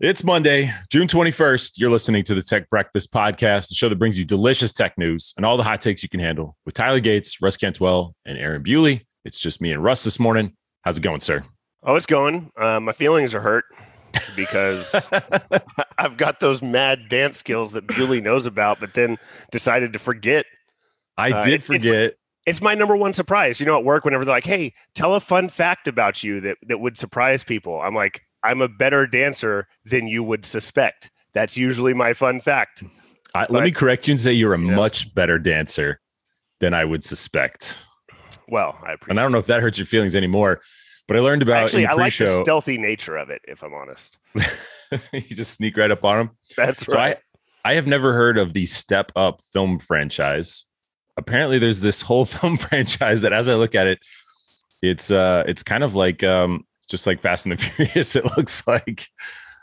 It's Monday, June 21st. You're listening to the Tech Breakfast Podcast, the show that brings you delicious tech news and all the hot takes you can handle with Tyler Gates, Russ Cantwell, and Aaron Bewley. It's just me and Russ this morning. How's it going, sir? Oh, it's going. Uh, my feelings are hurt because I've got those mad dance skills that Bewley knows about, but then decided to forget. I Uh, did it's- forget. It's my number one surprise. You know, at work, whenever they're like, "Hey, tell a fun fact about you that that would surprise people," I'm like, "I'm a better dancer than you would suspect." That's usually my fun fact. I, let me correct you and say you're a Yeah. much better dancer than I would suspect. Well, I appreciate. And I don't know if that hurts your feelings anymore, but I learned about Actually, I like the stealthy nature of it. If I'm honest, you just sneak right up on them. that's So right. I, I have never heard of the Step Up film franchise. Apparently, there's this whole film franchise that, as I look at it, it's uh, it's kind of like um, just like Fast and the Furious. It looks like,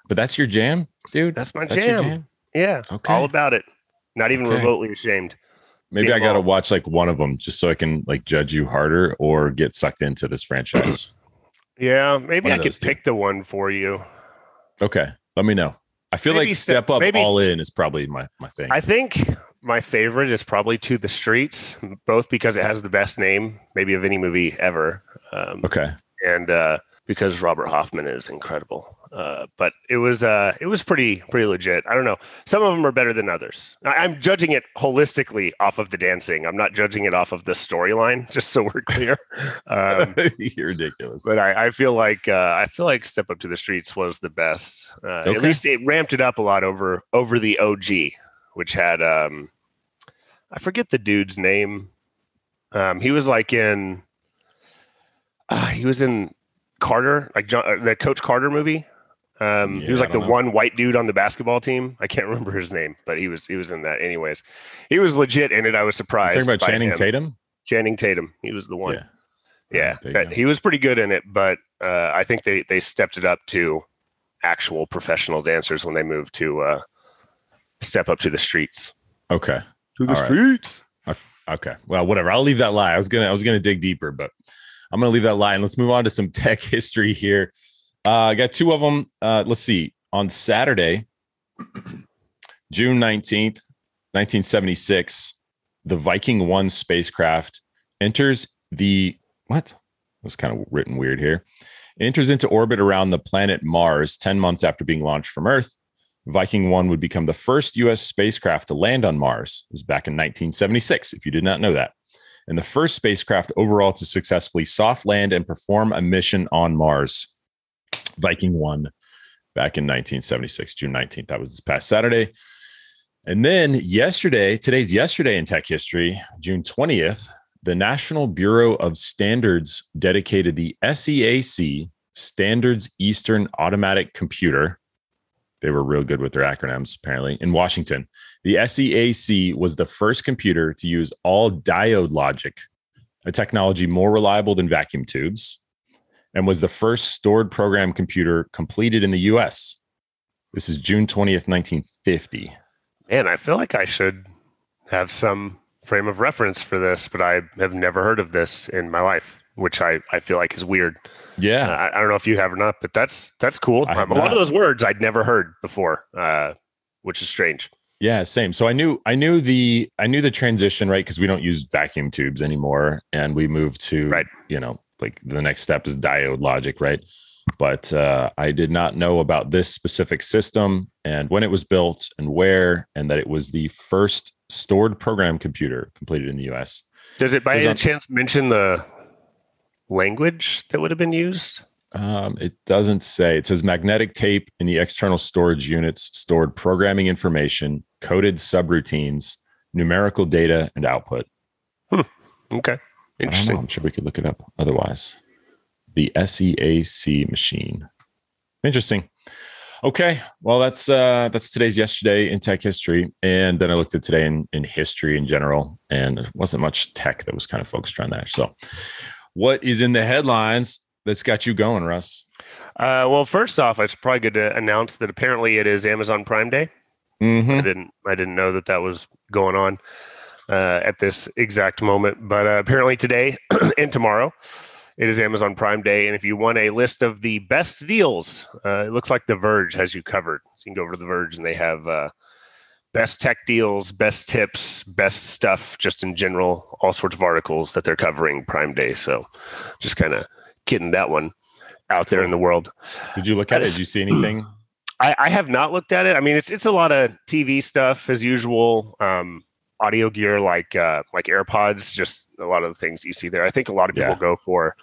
but that's your jam, dude. that's my That's jam. jam. Yeah, Okay. all about it. Not even Okay. remotely ashamed. Maybe Get I got to watch like one of them just so I can like judge you harder or get sucked into this franchise. Yeah, maybe One I could those two. pick the one for you. okay, let me know. I feel Maybe like Step- Step Up maybe- All In is probably my my thing. I think my favorite is probably To the Streets, both because it has the best name, maybe of any movie ever, um, okay, and uh, because Robert Hoffman is incredible. Uh, but it was uh, it was pretty pretty legit. I don't know. Some of them are better than others. I, I'm judging it holistically off of the dancing. I'm not judging it off of the storyline. Just so we're clear. Um, you're ridiculous. but I, I feel like uh, I feel like Step Up to the Streets was the best. Uh, Okay. At least it ramped it up a lot over over the OG, which had um, I forget the dude's name. Um, he was like in uh, he was in Carter, like John, uh, the Coach Carter movie. Um, he was like the know. one white dude on the basketball team. I can't remember his name, but he was he was in that. Anyways, he was legit in it. I was surprised. talking about Channing him. Tatum. Channing Tatum. He was the one. Yeah. Yeah, there you but he was pretty good in it. But uh, I think they they stepped it up to actual professional dancers when they moved to uh, step up to the streets. Okay. To the All right. streets. I f- Okay. Well, whatever. I'll leave that lie. I was gonna I was gonna dig deeper, but I'm gonna leave that lie and let's move on to some tech history here. Uh, I got two of them. Uh, let's see. On Saturday, June 19th, 1976, the Viking 1 spacecraft enters the what? Was kind of written weird here. Enters into orbit around the planet Mars 10 months after being launched from Earth. Viking 1 would become the first US spacecraft to land on Mars. It was back in 1976, if you did not know that. And the first spacecraft overall to successfully soft land and perform a mission on Mars. Viking 1 back in 1976, June 19th. That was this past Saturday. And then yesterday, today's yesterday in tech history, June 20th, the National Bureau of Standards dedicated the SEAC, Standards Eastern Automatic Computer, they were real good with their acronyms, apparently, in Washington. The SEAC was the first computer to use all diode logic, a technology more reliable than vacuum tubes, and was the first stored program computer completed in the US. This is June 20th, 1950. Man, I feel like I should have some frame of reference for this, but I have never heard of this in my life, which I, I feel like is weird. Uh, Yeah. I, I don't know if you have or not, but that's that's cool. Um, a lot of those words I'd never heard before, uh, which is strange. Yeah, same. So I knew I knew the I knew the transition, right? Because we don't use vacuum tubes anymore. And we moved to Right. you know, like the next step is diode logic, right? But uh, I did not know about this specific system and when it was built and where, and that it was the first stored program computer completed in the US. Does it by any on- chance mention the language that would have been used? Um, it doesn't say. It says magnetic tape in the external storage units stored programming information, coded subroutines, numerical data, and output. Okay, don't know. interesting. I'm sure we could look it up otherwise. The SEAC machine. Interesting. Okay. Well, that's uh that's today's yesterday in tech history. And then I looked at today in, in history in general, and there wasn't much tech that was kind of focused around that. So what is in the headlines that's got you going, Russ? Uh, well, first off, it's probably good to announce that apparently it is Amazon Prime Day. I Mm-hmm. didn't I didn't know that that was going on uh, at this exact moment, but uh, apparently today and tomorrow It is Amazon Prime Day, and if you want a list of the best deals, uh, it looks like The Verge has you covered. So you can go over to The Verge, and they have uh, best tech deals, best tips, best stuff, just in general, all sorts of articles that they're covering Prime Day. So just kind of getting that one out there in the world. Did you look at it? Did you see anything? I, I have not looked at it. I mean, it's it's a lot of TV stuff as usual. Um, audio gear like uh, like AirPods, just a lot of the things you see there. I think a lot of people Yeah. go for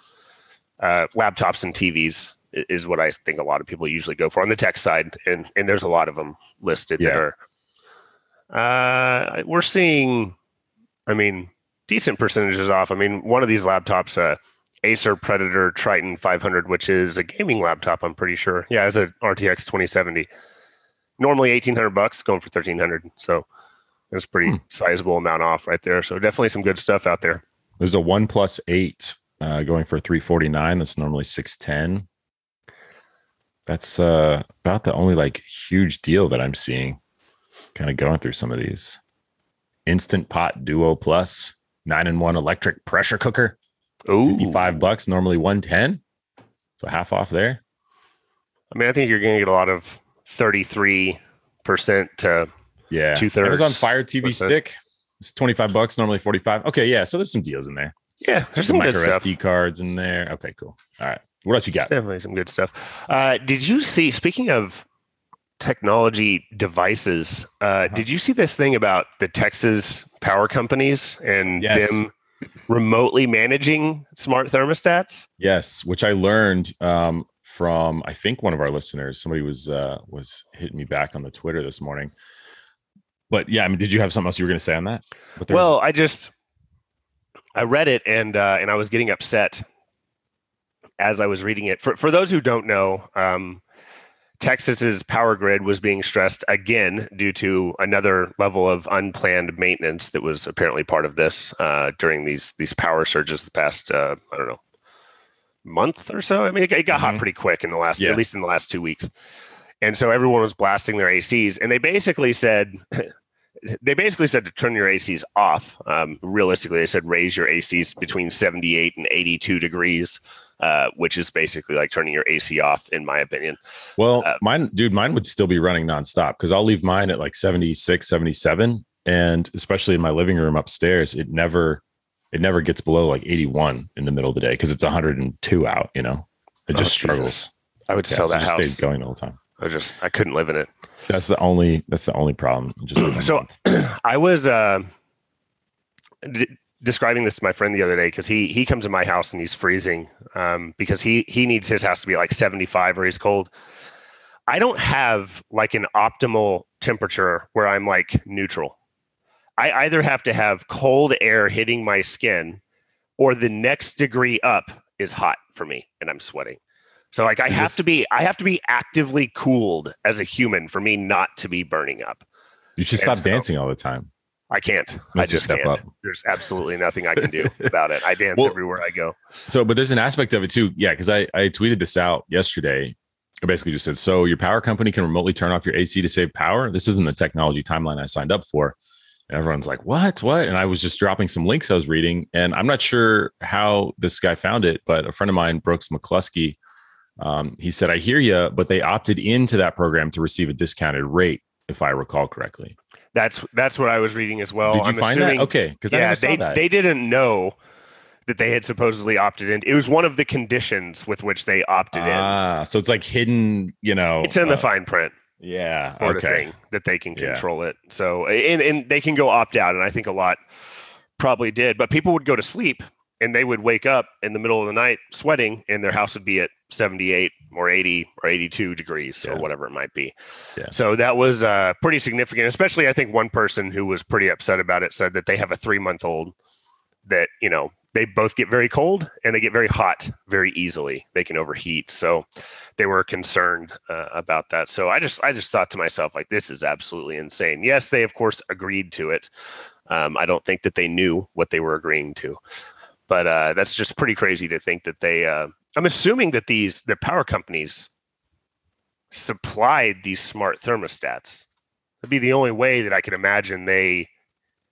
uh, laptops and TVs is what I think a lot of people usually go for on the tech side, and and there's a lot of them listed Yeah. there. Uh, we're seeing, I mean, decent percentages off. I mean, one of these laptops, uh, Acer Predator Triton 500, which is a gaming laptop, I'm pretty sure. Yeah, it's a RTX 2070. Normally 1800 bucks, going for 1300. So it's pretty Hmm. sizable amount off right there. So definitely some good stuff out there. There's a OnePlus eight uh, going for 349. That's normally 610. That's uh, about the only like huge deal that I'm seeing. Kind of going through some of these. Instant Pot Duo Plus, nine in one electric pressure cooker, Ooh. 55 bucks, normally 110. So half off there. I mean, I think you're going to get a lot of 33% to Yeah. Two-thirds Amazon Fire TV percent. stick. It's 25 bucks, normally 45. Okay, yeah. So there's some deals in there. yeah, there's Some some micro stuff. SD cards in there. Okay, cool. All right. What else you got? Definitely some good stuff. Uh, did you see? Speaking of technology devices, uh, Uh-huh. did you see this thing about the Texas power companies and Yes. them remotely managing smart thermostats? Yes, which I learned um, from I think one of our listeners. Somebody was uh, was hitting me back on the Twitter this morning. But yeah, I mean, did you have something else you were going to say on that? Well, I just I read it and uh, and I was getting upset as I was reading it. For for those who don't know, um, Texas's power grid was being stressed again due to another level of unplanned maintenance that was apparently part of this uh, during these these power surges the past uh, I don't know month or so. I mean, it, got- it got hot Mhm. pretty quick in the last Yeah. at least in the last two weeks. And so everyone was blasting their ACs, and they basically said, they basically said to turn your ACs off. Um, realistically, they said raise your ACs between 78 and 82 degrees, uh, which is basically like turning your AC off, in my opinion. well, uh, mine, dude, mine would still be running nonstop because I'll leave mine at like 76, 77. And especially in my living room upstairs, it never, it never gets below like 81 in the middle of the day because it's 102 out, you know, it Oh, just Jesus. struggles. I would Yeah, sell so it just house. stays going all the time. I just I couldn't live in it. That's the only, that's the only problem. Just So- I was uh, d- describing this to my friend the other day because he he comes to my house and he's freezing um, because he he needs his house to be like 75 or he's cold. I don't have like an optimal temperature where I'm like neutral. I either have to have cold air hitting my skin or the next degree up is hot for me and I'm sweating. So like I have to be I have to be actively cooled as a human for me not to be burning up. you should stop so- dancing all the time. I can't. I Unless you just step can't. up. There's absolutely nothing I can do about it. I dance Well- everywhere I go. So, but there's an aspect of it too. Yeah. Cause I, I tweeted this out yesterday. I basically just said, so your power company can remotely turn off your AC to save power. This isn't the technology timeline I signed up for. And everyone's like, what? What? And I was just dropping some links I was reading. And I'm not sure how this guy found it, but a friend of mine, Brooks McCluskey, um, he said, I hear you, but they opted into that program to receive a discounted rate, if I recall correctly. That's that's what I was reading as well. Did you I'm find assuming, that? Okay. Because yeah, they they didn't know that they had supposedly opted in. It was one of the conditions with which they opted in. ah, so it's like hidden, you know. It's in the uh, fine print Yeah. okay. that they can Yeah. control it. So and and they can go opt out, and I think a lot probably did. But people would go to sleep and they would wake up in the middle of the night sweating, and their house would be at 78 or 80 or 82 degrees Yeah. or whatever it might be. Yeah. So that was uh, pretty significant. Especially, I think one person who was pretty upset about it said that they have a three month old that you know they both get very cold and they get very hot very easily. They can overheat. So they were concerned uh, about that. So I just I just thought to myself like this is absolutely insane. Yes, they of course agreed to it. Um, I don't think that they knew what they were agreeing to, but uh, that's just pretty crazy to think that they. Uh, I'm assuming that these the power companies supplied these smart thermostats. That'd be the only way that I could imagine they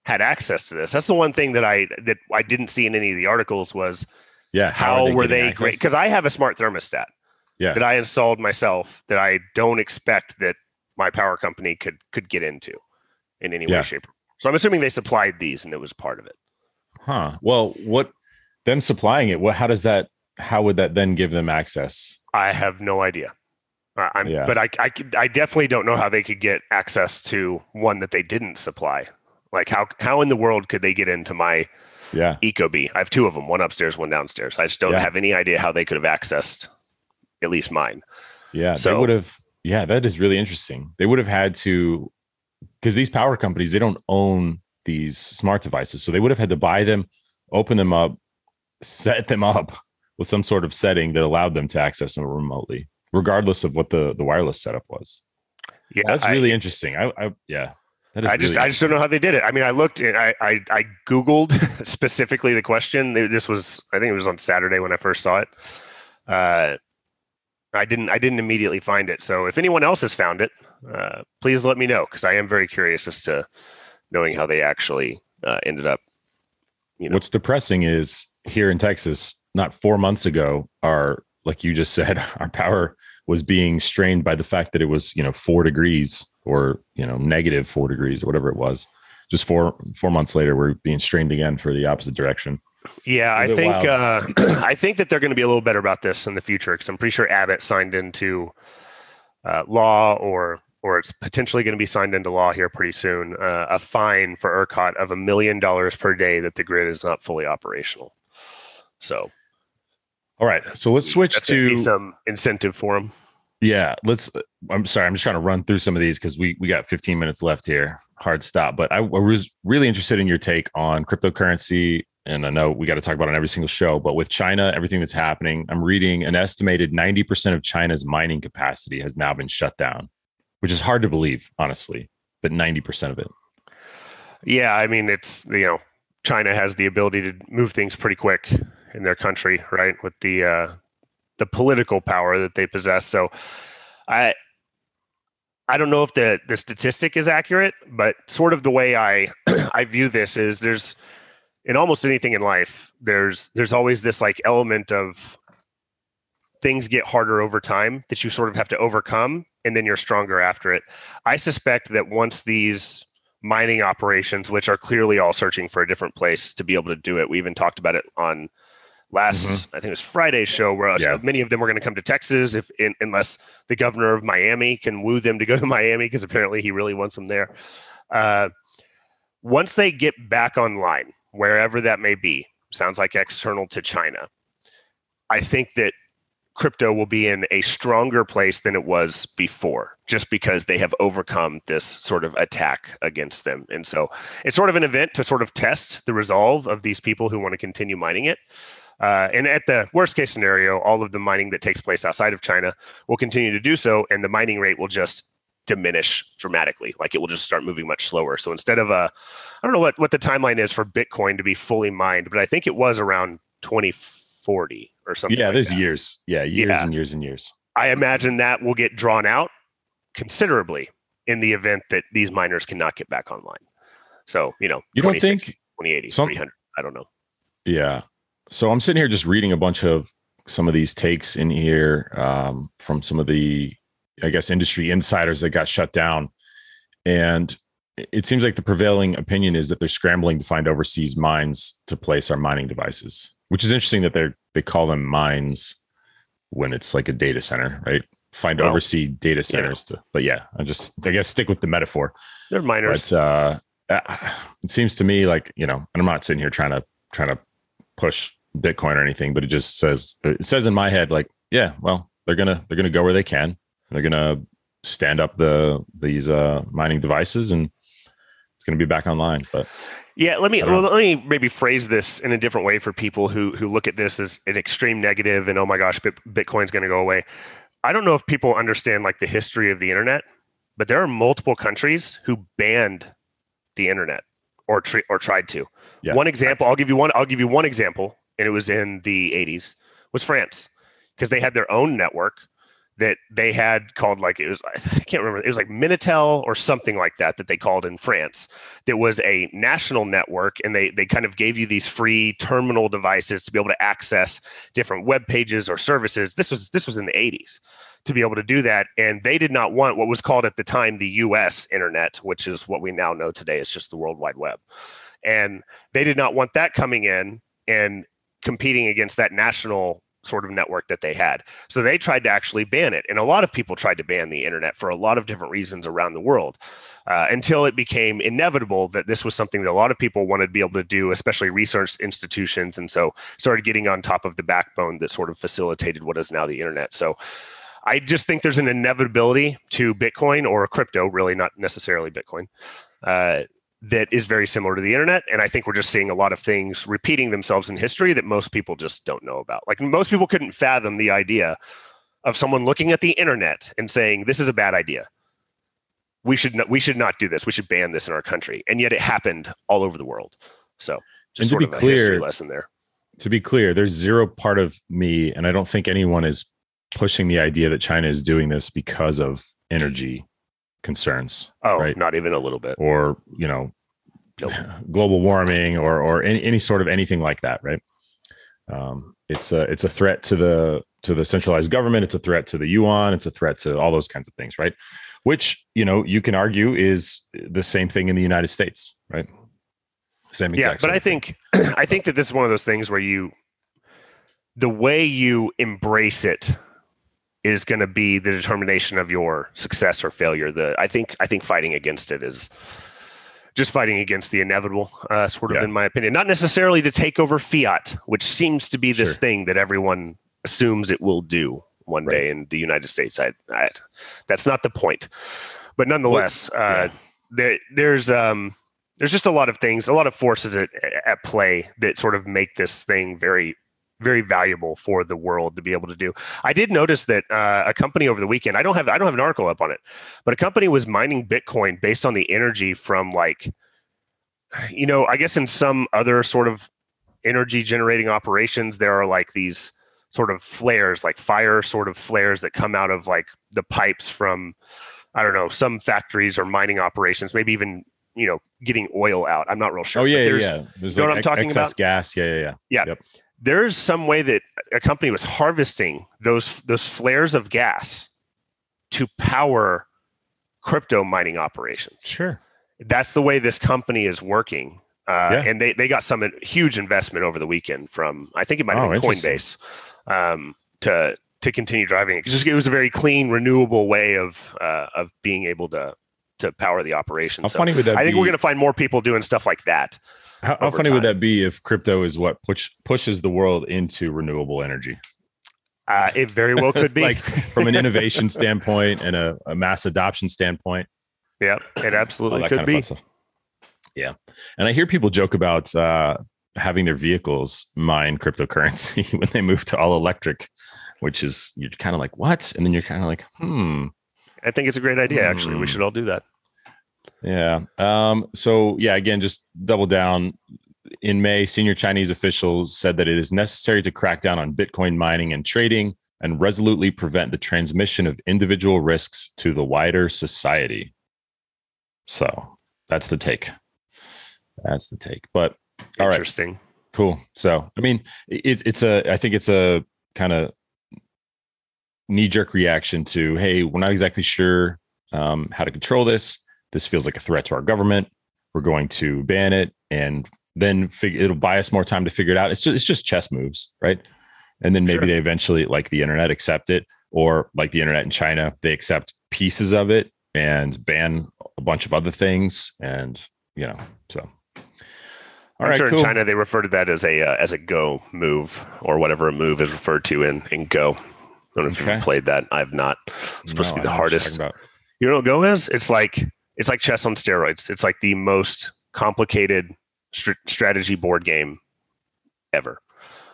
had access to this. That's the one thing that I that I didn't see in any of the articles was Yeah. How, are were they getting great? Because I have a smart thermostat Yeah. that I installed myself that I don't expect that my power company could could get into in any Yeah. way, shape. or form. So I'm assuming they supplied these and it was part of it. Huh. Well, what them supplying it? What? How does that? How would that then give them access? I have no idea. I'm, Yeah. but I, I, I definitely don't know how they could get access to one that they didn't supply. Like how, how in the world could they get into my Yeah. Ecobee? I have two of them, one upstairs, one downstairs. I just don't Yeah. have any idea how they could have accessed at least mine. Yeah. they So- would have. Yeah, that is really interesting. They would have had to, because these power companies they don't own these smart devices, so they would have had to buy them, open them up, set them up with some sort of setting that allowed them to access them remotely, regardless of what the the wireless setup was. Yeah, That's I- really interesting. I, I yeah. That is I just I just don't know how they did it. I mean, I looked and I I, I googled specifically the question. This was I think it was on Saturday when I first saw it. Uh, I didn't I didn't immediately find it. So if anyone else has found it, uh, please let me know because I am very curious as to knowing how they actually uh, ended up. You know, What's depressing is here in Texas, not four months ago, our like you just said, our power was being strained by the fact that it was you know four degrees or you know negative four degrees or whatever it was. Just four four months later, we're being strained again for the opposite direction. Yeah, I think uh, I think that they're going to be a little better about this in the future because I'm pretty sure Abbott signed into uh, law or or it's potentially going to be signed into law here pretty soon. Uh, a fine for ERCOT of a million dollars per day that the grid is not fully operational. So All right, so let's switch that's to some incentive for them. yeah. Let's. I'm sorry, I'm just trying to run through some of these because we we got 15 minutes left here. Hard stop, but I, I was really interested in your take on cryptocurrency. And I know we got to talk about it on every single show, but with China, everything that's happening, I'm reading an estimated 90% of China's mining capacity has now been shut down, which is hard to believe, honestly, but 90% of it. Yeah, I mean it's you know China has the ability to move things pretty quick in their country, right? With the uh, the political power that they possess. So I I don't know if the the statistic is accurate, but sort of the way I I view this is there's in almost anything in life there's there's always this like element of things get harder over time that you sort of have to overcome and then you're stronger after it. I suspect that once these mining operations, which are clearly all searching for a different place to be able to do it. We even talked about it on last, I think it was Friday's show, where uh, Yeah. many of them were going to come to Texas if in, unless the governor of Miami can woo them to go to Miami because apparently he really wants them there. Uh, once they get back online, wherever that may be, sounds like external to China. I think that crypto will be in a stronger place than it was before just because they have overcome this sort of attack against them and so it's sort of an event to sort of test the resolve of these people who want to continue mining it uh, and at the worst case scenario all of the mining that takes place outside of china will continue to do so and the mining rate will just diminish dramatically like it will just start moving much slower so instead of a i don't know what, what the timeline is for bitcoin to be fully mined but i think it was around 2040 or something Yeah, like there's that. years. Yeah, years Yeah. and years and years. I imagine that will get drawn out considerably in the event that these miners cannot get back online. So, you know, You don't think 2080, some- 300, I don't know. Yeah. So I'm sitting here just reading a bunch of some of these takes in here um, from some of the, I guess, industry insiders that got shut down. And it- seems like the prevailing opinion is that they're scrambling to find overseas mines to place our mining devices, which is interesting that they're they call them mines when it's like a data center, right? Find overseas data centers to, but yeah, I just I guess stick with the metaphor. They're miners. But uh, it seems to me like you know, and I'm not sitting here trying to trying to push Bitcoin or anything, but it just says it says in my head like, yeah, well, they're gonna they're gonna go where they can. They're gonna stand up the these uh, mining devices, and it's gonna be back online. But Yeah, let me well, let me maybe phrase this in a different way for people who who look at this as an extreme negative and oh my gosh, Bitcoin's going to go away. I don't know if people understand like the history of the internet, but there are multiple countries who banned the internet or tri- or tried to. Yeah, one example, I'll give you one. I'll give you one example, and it was in the '80s. Was France because they had their own network that they had called like it was I can't remember it was like Minitel or something like that that they called in France that was a national network and they they kind of gave you these free terminal devices to be able to access different web pages or services. This was this was in the 80s to be able to do that and they did not want what was called at the time the US internet which is what we now know today is just the world wide web. And they did not want that coming in and competing against that national sort of network that they had. So they tried to actually ban it. And a lot of people tried to ban the internet for a lot of different reasons around the world uh, until it became inevitable that this was something that a lot of people wanted to be able to do, especially research institutions. And so started getting on top of the backbone that sort of facilitated what is now the internet. So I just think there's an inevitability to Bitcoin or crypto, really, not necessarily Bitcoin. Uh, that is very similar to the internet. And I think we're just seeing a lot of things repeating themselves in history that most people just don't know about. Like most people couldn't fathom the idea of someone looking at the internet and saying, this is a bad idea. We should not, we should not do this. We should ban this in our country. And yet it happened all over the world. So just and to be clear, lesson there. To be clear, there's zero part of me, and I don't think anyone is pushing the idea that China is doing this because of energy concerns. Oh, right? not even a little bit. Or, you know, nope. global warming or or any, any sort of anything like that, right? Um, it's a it's a threat to the to the centralized government. It's a threat to the yuan. It's a threat to all those kinds of things, right? Which you know you can argue is the same thing in the United States, right? Same exact. Yeah, but I think I think that this is one of those things where you, the way you embrace it is going to be the determination of your success or failure. The I think I think fighting against it is just fighting against the inevitable, uh, sort of, yeah. in my opinion. Not necessarily to take over fiat, which seems to be this sure. thing that everyone assumes it will do one right. day in the United States. I, I, that's not the point, but nonetheless, well, uh, there, there's um, there's just a lot of things, a lot of forces at, at play that sort of make this thing very very valuable for the world to be able to do. I did notice that uh, a company over the weekend. I don't have I don't have an article up on it, but a company was mining Bitcoin based on the energy from like, you know, I guess in some other sort of energy generating operations, there are like these sort of flares, like fire sort of flares that come out of like the pipes from, I don't know, some factories or mining operations, maybe even you know getting oil out. I'm not real sure. Oh yeah, yeah. There's you know like what I'm talking excess about? gas. Yeah, yeah, yeah. Yeah. Yep there's some way that a company was harvesting those those flares of gas to power crypto mining operations. Sure. That's the way this company is working. Uh, yeah. And they, they got some huge investment over the weekend from, I think it might have oh, been Coinbase um, to, to continue driving it. Just, it was a very clean, renewable way of, uh, of being able to, to power the operation. How so funny would that I think be? we're going to find more people doing stuff like that. How, how funny time. would that be if crypto is what push, pushes the world into renewable energy? Uh, it very well could be. like from an innovation standpoint and a, a, mass adoption standpoint. Yeah, it absolutely could be. Yeah. And I hear people joke about uh, having their vehicles mine cryptocurrency when they move to all electric, which is you're kind of like, what? And then you're kind of like, hmm. I think it's a great idea, actually. Hmm. We should all do that. Yeah. Um, so yeah, again, just double down. In May, senior Chinese officials said that it is necessary to crack down on Bitcoin mining and trading and resolutely prevent the transmission of individual risks to the wider society. So that's the take. That's the take. But all interesting. Right. Cool. So I mean, it's it's a I think it's a kind of knee jerk reaction to hey, we're not exactly sure um, how to control this this feels like a threat to our government. We're going to ban it, and then figure, it'll buy us more time to figure it out. It's just, it's just chess moves, right? And then maybe sure. they eventually, like the internet, accept it, or like the internet in China, they accept pieces of it and ban a bunch of other things, and you know, so. All I'm right, sure cool. in China they refer to that as a uh, as a go move or whatever a move is referred to in in Go. I don't know if okay. you've played that. I've not. It's supposed no, to be the hardest. You know what Go is? It's like it's like chess on steroids. It's like the most complicated st- strategy board game ever.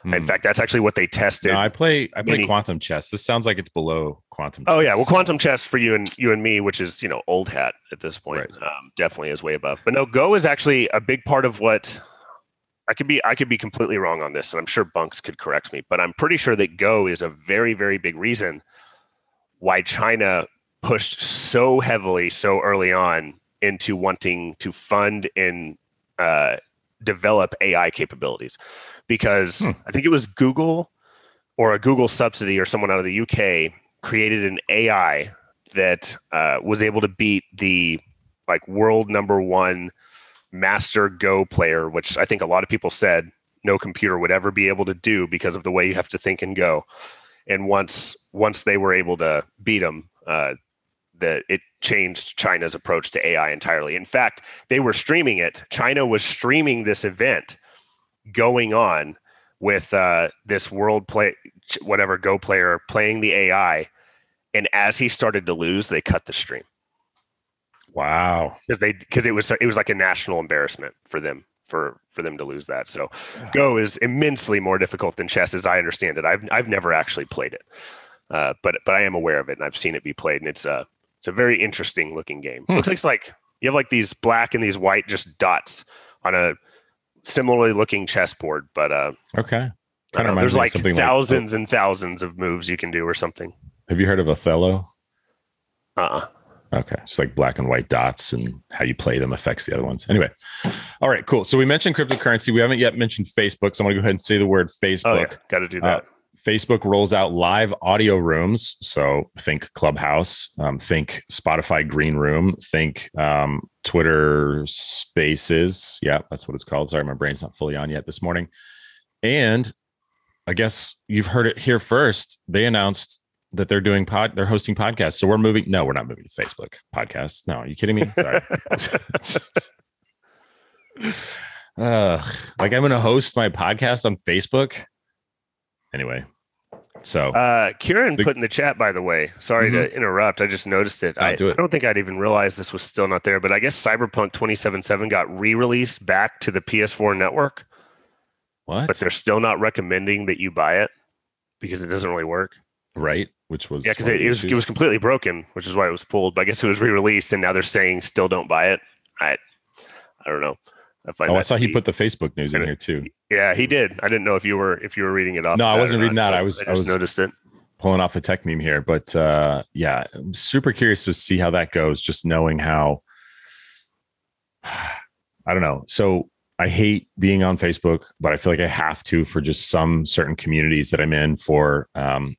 Hmm. In fact, that's actually what they tested. No, I play I play many... quantum chess. This sounds like it's below quantum. Oh yeah, well, quantum chess for you and you and me, which is you know old hat at this point, right. um, definitely is way above. But no, Go is actually a big part of what I could be. I could be completely wrong on this, and I'm sure Bunks could correct me. But I'm pretty sure that Go is a very very big reason why China pushed so heavily so early on into wanting to fund and uh, develop AI capabilities. Because Hmm. I think it was Google or a Google subsidy or someone out of the UK created an AI that uh, was able to beat the like world number one master Go player, which I think a lot of people said no computer would ever be able to do because of the way you have to think and go. And once once they were able to beat them, uh, that it changed China's approach to AI entirely. In fact, they were streaming it. China was streaming this event going on with uh, this world play whatever Go player playing the AI. And as he started to lose, they cut the stream Wow. because they because it was it was like a national embarrassment for them for for them to lose that. So Go is immensely more difficult than chess, as I understand it. I've I've never actually played it, uh, but but I am aware of it and I've seen it be played, and it's a it's a very interesting looking game. Hmm. Looks like it's like you have like these black and these white just dots on a similarly looking chessboard, but uh, Okay. Kind of there's reminds me of like thousands and thousands of moves you can do or something. Have you heard of Othello? Uh, uh Okay. It's like black and white dots and how you play them affects the other ones. Anyway. All right, cool. So we mentioned cryptocurrency. We haven't yet mentioned Facebook. So I'm going to go ahead and say the word Facebook. oh yeah, got to do that. Facebook rolls out live audio rooms. So think Clubhouse, um, think Spotify Green Room, think um, Twitter Spaces. Yeah, that's what it's called. Sorry, my brain's not fully on yet this morning. And I guess you've heard it here first. They announced that they're doing pod, they're hosting podcasts. So we're moving. No, we're not moving to Facebook podcasts. No, are you kidding me? Sorry. uh, like I'm going to host my podcast on Facebook. Anyway, so Uh, Kieran The- put in the chat, by the way. Sorry to interrupt. I just noticed it. I, do it. I don't think I'd even realized this was still not there, but I guess Cyberpunk 2077 got re-released back to the PS4 network, what? but they're still not recommending that you buy it because it doesn't really work. right? Which was Yeah, because it, it was it was completely broken, which is why it was pulled. But I guess it was re-released, and now they're saying still don't buy it. I I don't know. I Oh, I saw he be- put the Facebook news in here too. Yeah, he did. I didn't know if you were if you were reading it off. No, I wasn't reading that. I was- I I was- noticed it. Pulling off a Techmeme here, but uh, yeah, I'm super curious to see how that goes. Just knowing how, I don't know. So I hate being on Facebook, but I feel like I have to for just some certain communities that I'm in. For um,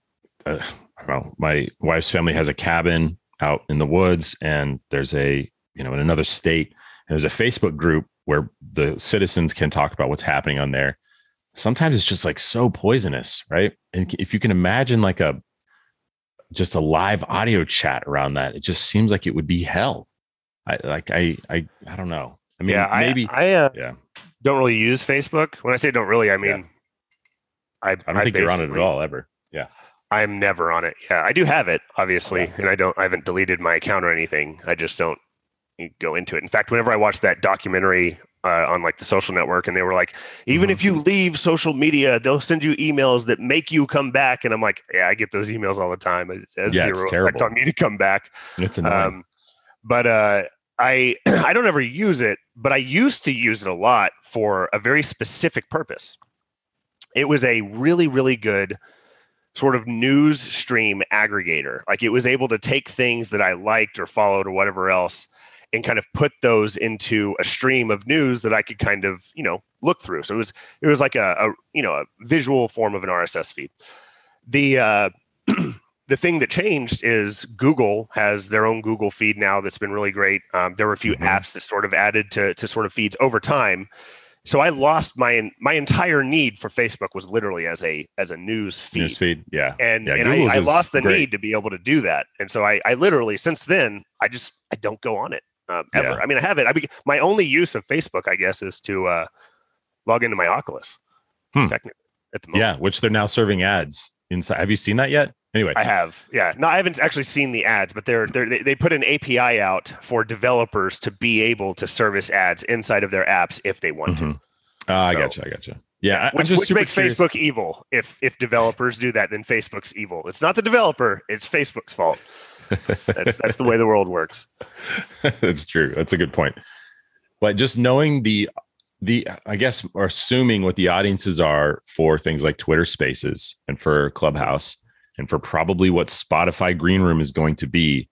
uh, I don't know, my wife's family has a cabin out in the woods, and there's a you know in another state, and there's a Facebook group where the citizens can talk about what's happening on there. Sometimes it's just like so poisonous, right? And if you can imagine like a just a live audio chat around that, it just seems like it would be hell. I like I I I don't know. I mean, yeah, maybe I, uh, yeah. don't really use Facebook. When I say don't really, I mean I, I don't think you're on it at all ever. Yeah. I'm never on it. Yeah, I do have it, obviously, Yeah. and I don't. I haven't deleted my account or anything. I just don't go into it. In fact, whenever I watched that documentary uh, on like the social network, and they were like, even Mhm. if you leave social media, they'll send you emails that make you come back. And I'm like, yeah, I get those emails all the time. It has Yeah, zero it's effect on me to come back. It's annoying. Um, but uh, I I don't ever use it, but I used to use it a lot for a very specific purpose. It was a really really good sort of news stream aggregator. Like it was able to take things that I liked or followed or whatever else and kind of put those into a stream of news that I could kind of, you know, look through. So it was it was like a, a you know, a visual form of an RSS feed. The uh the thing that changed is Google has their own Google feed now that's been really great. Um, there were a few Mhm. apps that sort of added to to sort of feeds over time. So I lost my my entire need for Facebook was literally as a as a news feed, News feed. Yeah. and Yeah, and I, I lost the great. need to be able to do that. And so I I literally since then I just I don't go on it uh, ever. Yeah. I mean I have it. I be, my only use of Facebook I guess is to uh, log into my Oculus. Hmm. Technically, at the moment. Yeah. Which they're now serving ads inside. Have you seen that yet? Anyway. I have, yeah. No, I haven't actually seen the ads, but they're, they're they they put an API out for developers to be able to service ads inside of their apps if they want Mhm. Uh, I So- gotcha. I gotcha. Yeah. I- to. I'm Which, just which makes curious. Facebook evil. If if developers do that, then Facebook's evil. It's not the developer; it's Facebook's fault. That's that's the way the world works. That's true. That's a good point. But just knowing the the I guess or assuming what the audiences are for things like Twitter Spaces and for Clubhouse, and for probably what Spotify Green Room is going to be,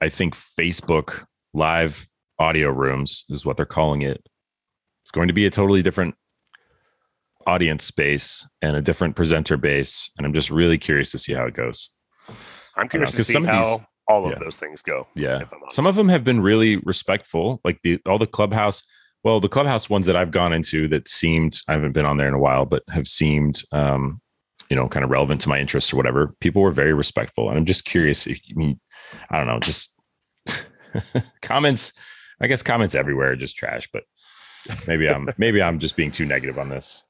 I think Facebook Live Audio Rooms is what they're calling it. It's going to be a totally different audience space and a different presenter base. And I'm just really curious to see how it goes. I'm curious to 'cause see some of these- all of yeah. those things go. Yeah. if I'm honest. Some of them have been really respectful, like the all the clubhouse. Well, the clubhouse ones that I've gone into that seemed I haven't been on there in a while, but have seemed um, you know, kind of relevant to my interests or whatever. People were very respectful. And I'm just curious. If, I mean, I don't know, just comments. I guess comments everywhere are just trash, but maybe I'm maybe I'm just being too negative on this.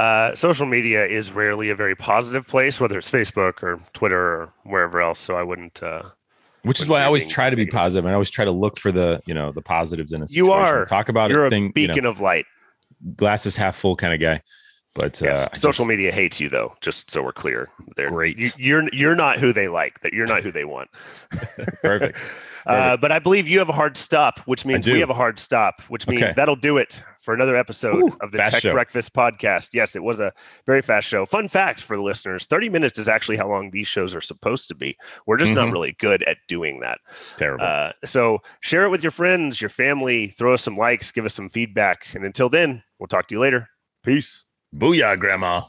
Uh, social media is rarely a very positive place, whether it's Facebook or Twitter or wherever else. So I wouldn't. Uh, Which is why I always try to be positive. and I always try to look for the, you know, the positives in a situation. You are. talk about you're a a thing, you know, beacon of light. glasses half full kind of guy. But uh, Social just- media hates you, though. Just so we're clear, They're, Great. You, you're you're not who they like. That you're not who they want. Perfect. Uh, but I believe you have a hard stop, which means we have a hard stop, which means Okay. that'll do it for another episode Ooh, of the Tech show. Breakfast podcast. Yes, it was a very fast show. Fun fact for the listeners 30 minutes is actually how long these shows are supposed to be. We're just not Mhm. really good at doing that. Terrible. Uh, so share it with your friends, your family, throw us some likes, give us some feedback. And until then, we'll talk to you later. Peace. Booyah, Grandma.